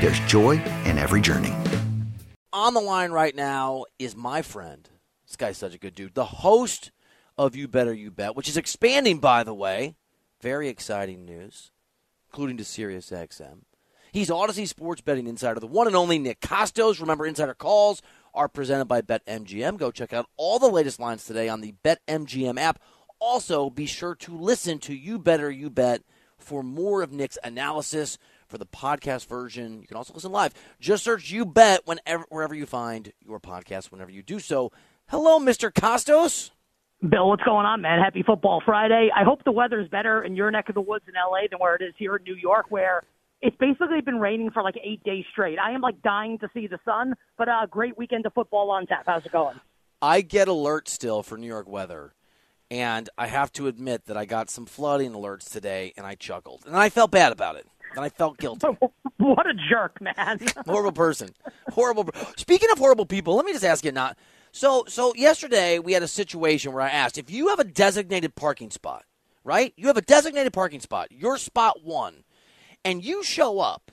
there's joy in every journey. On the line right now is my friend. This guy's such a good dude. The host of You Better You Bet, which is expanding, by the way. Very exciting news, including to Sirius XM. He's Audacy Sports Betting Insider, the one and only Nick Kostos. Remember, Insider calls are presented by BetMGM. Go check out all the latest lines today on the BetMGM app. Also, be sure to listen to You Better You Bet for more of Nick's analysis for the podcast version. You can also listen live. Just search You Bet whenever wherever you find your podcast. Whenever you do so. Hello, Mr. Kostos. Bill, what's going on, man? Happy Football Friday. I hope the weather's better in your neck of the woods in LA than where it is here in New York, where it's basically been raining for like eight days straight. I am like dying to see the sun, but a uh, great weekend of football on tap. How's it going? I get alerts still for New York weather, and I have to admit that I got some flooding alerts today, and I chuckled, and I felt bad about it, and I felt guilty. what a jerk, man! horrible person, horrible. Speaking of horrible people, let me just ask you not. So, so yesterday we had a situation where I asked if you have a designated parking spot, right? You have a designated parking spot. Your spot one and you show up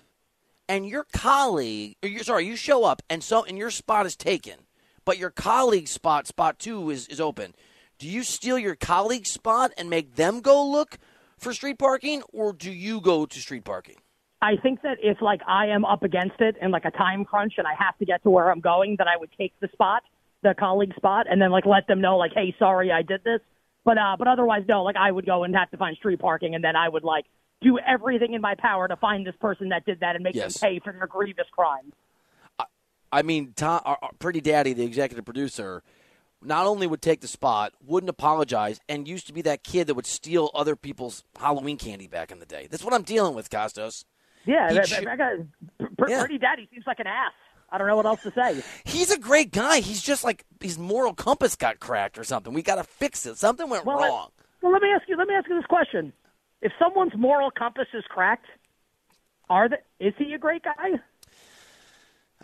and your colleague or sorry you show up and so and your spot is taken but your colleague's spot spot two is, is open do you steal your colleague's spot and make them go look for street parking or do you go to street parking I think that if like I am up against it and like a time crunch and I have to get to where I'm going, then I would take the spot, the colleague spot, and then like let them know like, hey, sorry, I did this. But uh, but otherwise, no. Like I would go and have to find street parking, and then I would like do everything in my power to find this person that did that and make yes. them pay for their grievous crime. I, I mean, Tom, our, our Pretty Daddy, the executive producer, not only would take the spot, wouldn't apologize, and used to be that kid that would steal other people's Halloween candy back in the day. That's what I'm dealing with, Kostos. Yeah, that, that, that guy, yeah. Pretty Daddy seems like an ass. I don't know what else to say. He's a great guy. He's just like his moral compass got cracked or something. We got to fix it. Something went well, wrong. well, let me ask you. Let me ask you this question: if someone's moral compass is cracked, are they, is he a great guy?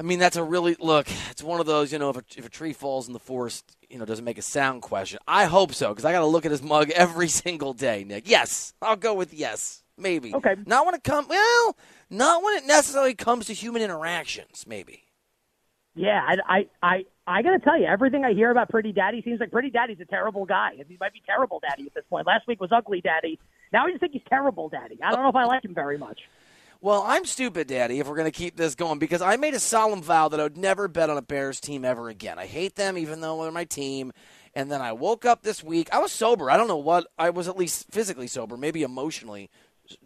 I mean, that's a really look. It's one of those, you know, if a, if a tree falls in the forest, you know, doesn't make a sound question. I hope so because I got to look at his mug every single day, Nick. Yes, I'll go with yes, maybe. Okay. Not when it comes. Well, not when it necessarily comes to human interactions. Maybe. Yeah, I, I, I, I got to tell you, everything I hear about Pretty Daddy seems like Pretty Daddy's a terrible guy. He might be terrible daddy at this point. Last week was Ugly Daddy. Now I just think he's terrible daddy. I don't know if I like him very much. Well, I'm stupid, Daddy, if we're going to keep this going, because I made a solemn vow that I would never bet on a Bears team ever again. I hate them, even though they're my team. And then I woke up this week. I was sober. I don't know what. I was at least physically sober, maybe emotionally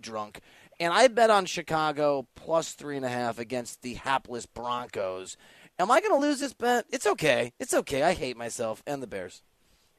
drunk. And I bet on Chicago plus three and a half against the hapless Broncos. Am I going to lose this bet? It's okay. It's okay. I hate myself and the Bears.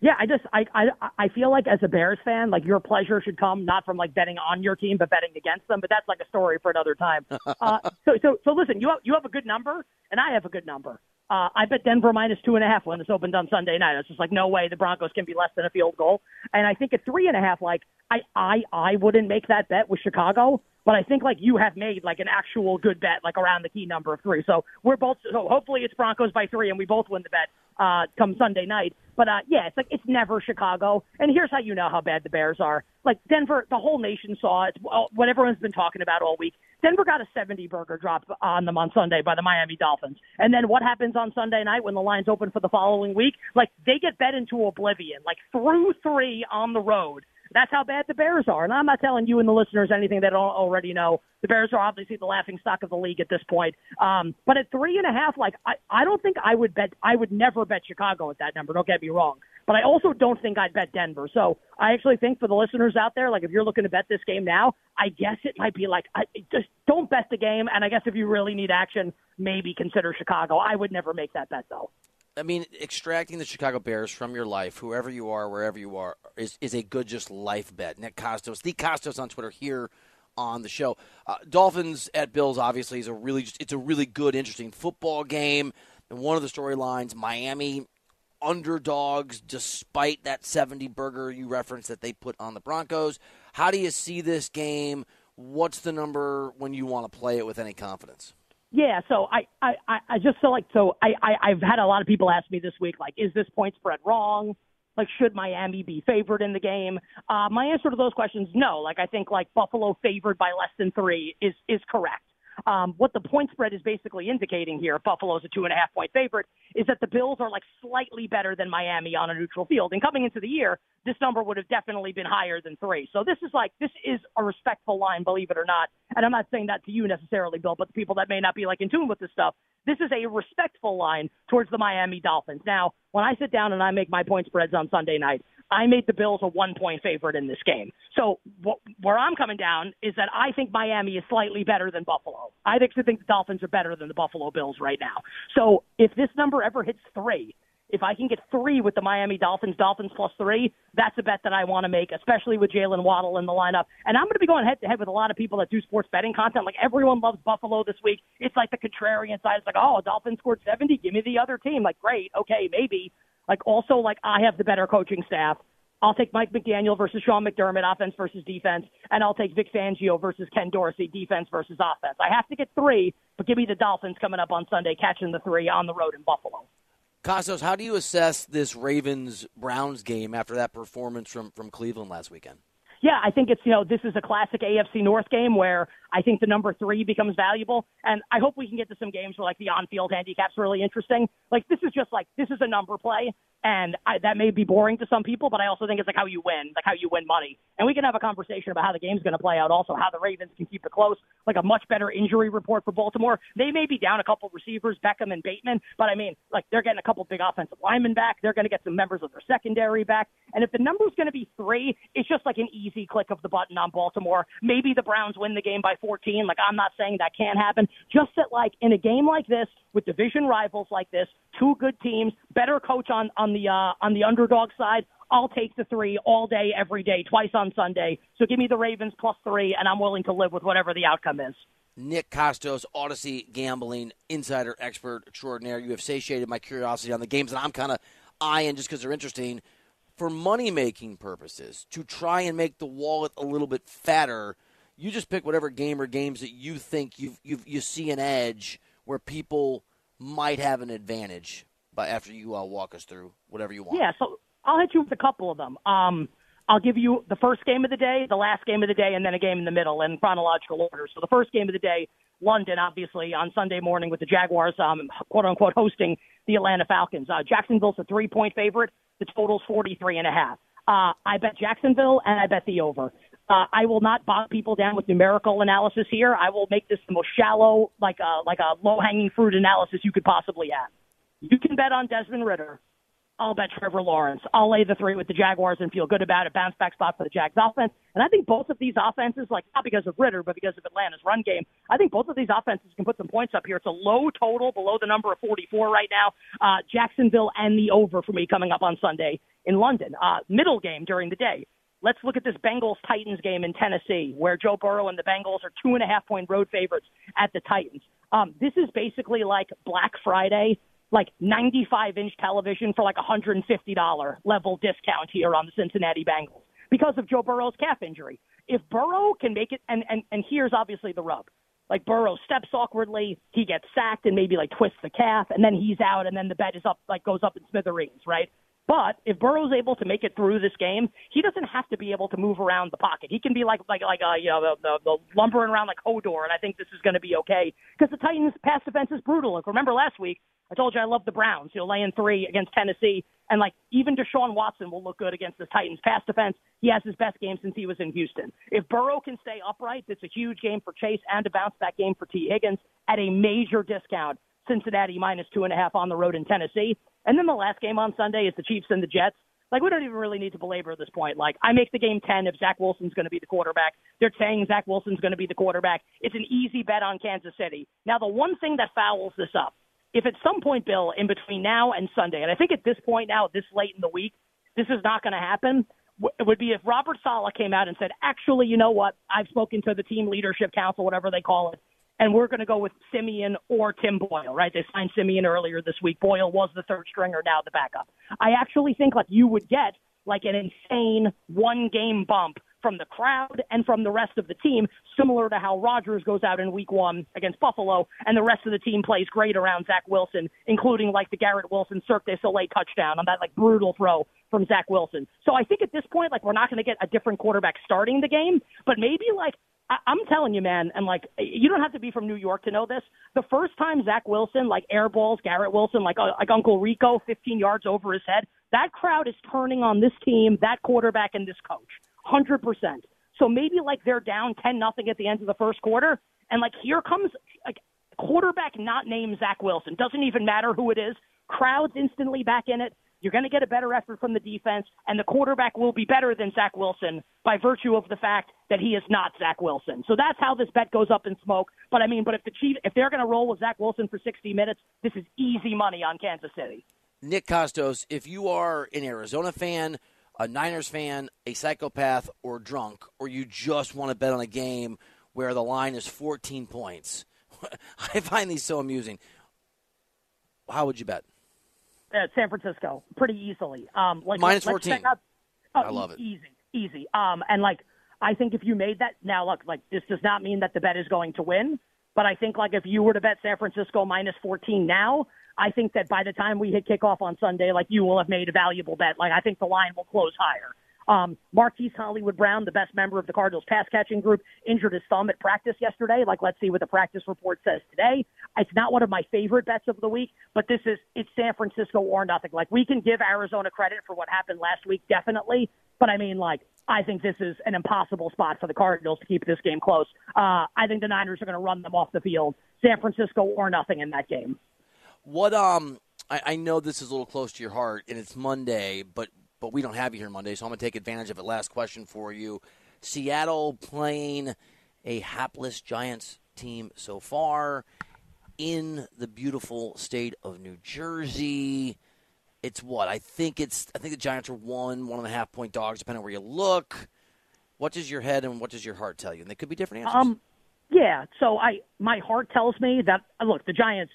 Yeah, I just I, I I feel like as a Bears fan, like your pleasure should come not from like betting on your team, but betting against them. But that's like a story for another time. uh, so so so listen, you have you have a good number, and I have a good number. Uh, I bet Denver minus two and a half when this opened on Sunday night. It's just like no way the Broncos can be less than a field goal. And I think at three and a half, like I I I wouldn't make that bet with Chicago, but I think like you have made like an actual good bet like around the key number of three. So we're both so hopefully it's Broncos by three and we both win the bet uh, come Sunday night. But uh, yeah, it's like it's never Chicago. And here's how you know how bad the Bears are. Like Denver, the whole nation saw it. What everyone's been talking about all week. Denver got a 70 burger drop on them on Sunday by the Miami Dolphins. And then what happens on Sunday night when the lines open for the following week? Like they get bet into oblivion, like through three on the road. That's how bad the Bears are. And I'm not telling you and the listeners anything don't already know. The Bears are obviously the laughing stock of the league at this point. Um, but at three and a half, like I, I don't think I would bet. I would never bet Chicago at that number. Don't get me wrong. But I also don't think I'd bet Denver. So I actually think for the listeners out there, like if you're looking to bet this game now, I guess it might be like I, just don't bet the game. And I guess if you really need action, maybe consider Chicago. I would never make that bet though. I mean, extracting the Chicago Bears from your life, whoever you are, wherever you are, is, is a good just life bet. Nick Kostos, the Kostos on Twitter here on the show. Uh, Dolphins at Bills obviously is a really just, it's a really good, interesting football game. And one of the storylines, Miami underdogs, despite that 70 burger you referenced that they put on the Broncos. How do you see this game? What's the number when you want to play it with any confidence? Yeah, so I, I, I just so like so I, I I've had a lot of people ask me this week like, is this point spread wrong? Like, should Miami be favored in the game? Uh, my answer to those questions, no. Like, I think like Buffalo favored by less than three is is correct. Um, what the point spread is basically indicating here, Buffalo's a two and a half point favorite, is that the Bills are like slightly better than Miami on a neutral field. And coming into the year, this number would have definitely been higher than three. So this is like this is a respectful line, believe it or not. And I'm not saying that to you necessarily, Bill, but the people that may not be like in tune with this stuff. This is a respectful line towards the Miami Dolphins. Now, when I sit down and I make my point spreads on Sunday night, I made the Bills a one point favorite in this game. So wh- where I'm coming down is that I think Miami is slightly better than Buffalo. I actually think the Dolphins are better than the Buffalo Bills right now. So if this number ever hits three, if I can get three with the Miami Dolphins, Dolphins plus three, that's a bet that I want to make, especially with Jaylen Waddle in the lineup. And I'm going to be going head to head with a lot of people that do sports betting content. Like everyone loves Buffalo this week. It's like the contrarian side. It's like, oh, Dolphins scored 70. Give me the other team. Like, great. Okay, maybe. Like also like I have the better coaching staff. I'll take Mike McDaniel versus Sean McDermott, offense versus defense, and I'll take Vic Fangio versus Ken Dorsey, defense versus offense. I have to get three, but give me the Dolphins coming up on Sunday, catching the three on the road in Buffalo. Kostos, how do you assess this Ravens Browns game after that performance from, from Cleveland last weekend? Yeah, I think it's, you know, this is a classic AFC North game where I think the number three becomes valuable. And I hope we can get to some games where like the on field handicap's really interesting. Like this is just like, this is a number play. And I, that may be boring to some people, but I also think it's like how you win, like how you win money. And we can have a conversation about how the game's going to play out, also how the Ravens can keep it close, like a much better injury report for Baltimore. They may be down a couple receivers, Beckham and Bateman, but I mean, like they're getting a couple big offensive linemen back. They're going to get some members of their secondary back. And if the number's going to be three, it's just like an easy click of the button on Baltimore. Maybe the Browns win the game by 14. Like I'm not saying that can't happen. Just that like in a game like this with division rivals like this, two good teams, better coach on on the uh, on the underdog side. I'll take the three all day, every day, twice on Sunday. So give me the Ravens plus three, and I'm willing to live with whatever the outcome is. Nick Kostos, Audacy gambling insider expert extraordinaire. You have satiated my curiosity on the games that I'm kind of eyeing just because they're interesting for money making purposes to try and make the wallet a little bit fatter. You just pick whatever game or games that you think you you you see an edge where people might have an advantage. But after you uh, walk us through whatever you want. Yeah, so I'll hit you with a couple of them. Um, I'll give you the first game of the day, the last game of the day, and then a game in the middle in chronological order. So the first game of the day, London, obviously on Sunday morning with the Jaguars, um, quote unquote, hosting the Atlanta Falcons. Uh, Jacksonville's a three point favorite. The total's forty three and a half. Uh, I bet Jacksonville and I bet the over. Uh, I will not bog people down with numerical analysis here. I will make this the most shallow, like a like a low hanging fruit analysis you could possibly have. You can bet on Desmond Ridder. I'll bet Trevor Lawrence. I'll lay the three with the Jaguars and feel good about it. Bounce back spot for the Jags offense. And I think both of these offenses, like not because of Ridder, but because of Atlanta's run game, I think both of these offenses can put some points up here. It's a low total below the number of 44 right now. Uh, Jacksonville and the over for me coming up on Sunday in London. Uh, middle game during the day. Let's look at this Bengals Titans game in Tennessee, where Joe Burrow and the Bengals are two and a half point road favorites at the Titans. Um, this is basically like Black Friday like 95 inch television for like $150 level discount here on the Cincinnati Bengals because of Joe Burrow's calf injury. If Burrow can make it, and, and, and here's obviously the rub. Like Burrow steps awkwardly, he gets sacked and maybe like twists the calf, and then he's out, and then the bet is up, like goes up in smithereens, right? But if Burrow's able to make it through this game, he doesn't have to be able to move around the pocket. He can be like like like uh, you know the, the, the lumbering around like Hodor, and I think this is going to be okay because the Titans' pass defense is brutal. Like remember last week, I told you I love the Browns. You know, laying three against Tennessee, and like even Deshaun Watson will look good against the Titans' pass defense. He has his best game since he was in Houston. If Burrow can stay upright, it's a huge game for Chase and a bounce back game for Tee Higgins at a major discount. Cincinnati minus two and a half on the road in Tennessee. And then the last game on Sunday is the Chiefs and the Jets. Like, we don't even really need to belabor this point. Like, I make the game 10 if Zach Wilson's going to be the quarterback. They're saying Zach Wilson's going to be the quarterback. It's an easy bet on Kansas City. Now, the one thing that fouls this up, if at some point, Bill, in between now and Sunday, and I think at this point now, this late in the week, this is not going to happen, it would be if Robert Saleh came out and said, actually, you know what? I've spoken to the team leadership council, whatever they call it, and we're going to go with Siemian or Tim Boyle, right? They signed Siemian earlier this week. Boyle was the third stringer, now the backup. I actually think like you would get like an insane one game bump from the crowd and from the rest of the team, similar to how Rodgers goes out in week one against Buffalo, and the rest of the team plays great around Zach Wilson, including like the Garrett Wilson Cirque du Soleil touchdown on that like brutal throw from Zach Wilson. So I think at this point, like we're not going to get a different quarterback starting the game, but maybe like I, I'm telling you, man, and like you don't have to be from New York to know this. The first time Zach Wilson like airballs Garrett Wilson like uh, like Uncle Rico 15 yards over his head, that crowd is turning on this team, that quarterback, and this coach, hundred percent. So maybe like they're down ten nothing at the end of the first quarter, and like here comes like quarterback not named Zach Wilson. Doesn't even matter who it is. Crowds instantly back in it. You're going to get a better effort from the defense, and the quarterback will be better than Zach Wilson by virtue of the fact that he is not Zach Wilson. So that's how this bet goes up in smoke. But I mean, but if the Chiefs, if they're going to roll with Zach Wilson for 60 minutes, this is easy money on Kansas City. Nick Kostos, if you are an Arizona fan, a Niners fan, a psychopath, or drunk, or you just want to bet on a game where the line is 14 points, I find these so amusing. How would you bet? Uh, San Francisco pretty easily. Um, like minus fourteen. Out, oh, I love it. Easy, easy. Um, and like I think if you made that now, look, like this does not mean that the bet is going to win, but I think like if you were to bet San Francisco minus fourteen now, I think that by the time we hit kickoff on Sunday, like you will have made a valuable bet. Like I think the line will close higher. Um, Marquise Hollywood Brown, the best member of the Cardinals pass catching group, injured his thumb at practice yesterday. Like, let's see what the practice report says today. It's not one of my favorite bets of the week, but this is it's San Francisco or nothing. Like, we can give Arizona credit for what happened last week, definitely. But I mean, like, I think this is an impossible spot for the Cardinals to keep this game close. Uh, I think the Niners are going to run them off the field. San Francisco or nothing in that game. What um I, I know this is a little close to your heart and it's Monday, but but we don't have you here Monday, so I'm going to take advantage of it. Last question for you. Seattle playing a hapless Giants team so far in the beautiful state of New Jersey. It's what? I think it's I think the Giants are one, one and a half point dogs, depending on where you look. What does your head and what does your heart tell you? And they could be different answers. Um, yeah. So I, my heart tells me that look, the Giants.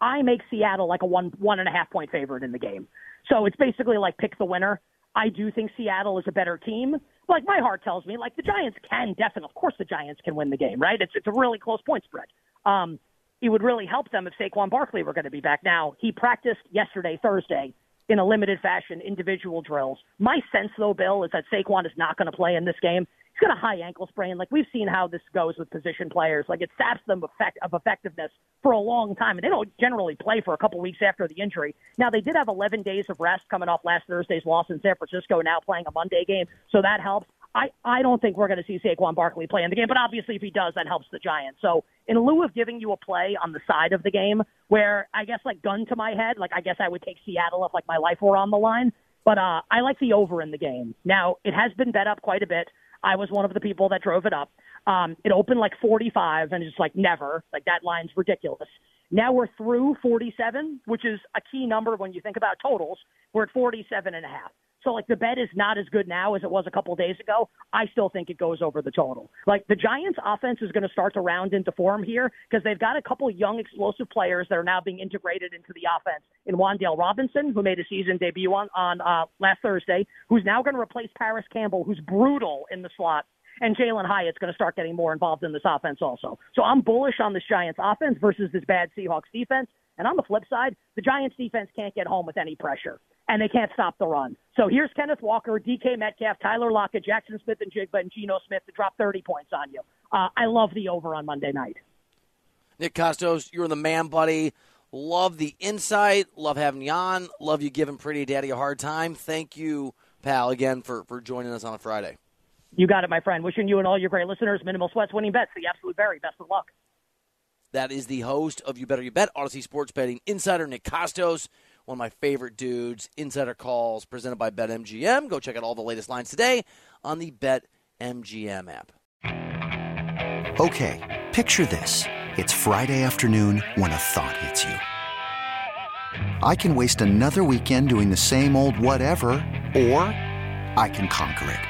I make Seattle like a one, one and a half point favorite in the game. So it's basically like pick the winner. I do think Seattle is a better team. Like my heart tells me, like the Giants can definitely, of course, the Giants can win the game, right? It's it's a really close point spread. Um, it would really help them if Saquon Barkley were going to be back. Now he practiced yesterday, Thursday, in a limited fashion, individual drills. My sense, though, Bill, is that Saquon is not going to play in this game. Got a high ankle sprain. Like we've seen how this goes with position players. Like it saps them effect of effectiveness for a long time, and they don't generally play for a couple weeks after the injury. Now they did have 11 days of rest coming off last Thursday's loss in San Francisco, now playing a Monday game, so that helps. I, I don't think we're going to see Saquon Barkley play in the game, but obviously if he does, that helps the Giants. So in lieu of giving you a play on the side of the game where I guess like gun to my head, like I guess I would take Seattle if like my life were on the line. But uh, I like the over in the game. Now it has been bet up quite a bit. I was one of the people that drove it up. Um, it opened like 45 and it's like never, like that line's ridiculous. Now we're through 47, which is a key number when you think about totals. We're at 47 and a half. So like the bet is not as good now as it was a couple days ago. I still think it goes over the total. Like the Giants offense is going to start to round into form here because they've got a couple young explosive players that are now being integrated into the offense. In Wan'Dale Robinson, who made a season debut on on uh, last Thursday, who's now going to replace Parris Campbell, who's brutal in the slot and Jalin Hyatt's going to start getting more involved in this offense also. So I'm bullish on this Giants offense versus this bad Seahawks defense. And on the flip side, the Giants defense can't get home with any pressure, and they can't stop the run. So here's Kenneth Walker, DK Metcalf, Tyler Lockett, Jackson Smith-Njigba, and Geno Smith to drop 30 points on you. Uh, I love the over on Monday night. Nick Kostos, you're the man, buddy. Love the insight. Love having you on. Love you giving Pretty Daddy a hard time. Thank you, pal, again for, for joining us on a Friday. You got it, my friend. Wishing you and all your great listeners minimal sweats, winning bets, the absolute very best of luck. That is the host of You Better You Bet, Audacy Sports Betting Insider, Nick Kostos, one of my favorite dudes. Insider calls presented by BetMGM. Go check out all the latest lines today on the BetMGM app. Okay, picture this. It's Friday afternoon when a thought hits you. I can waste another weekend doing the same old whatever, or I can conquer it.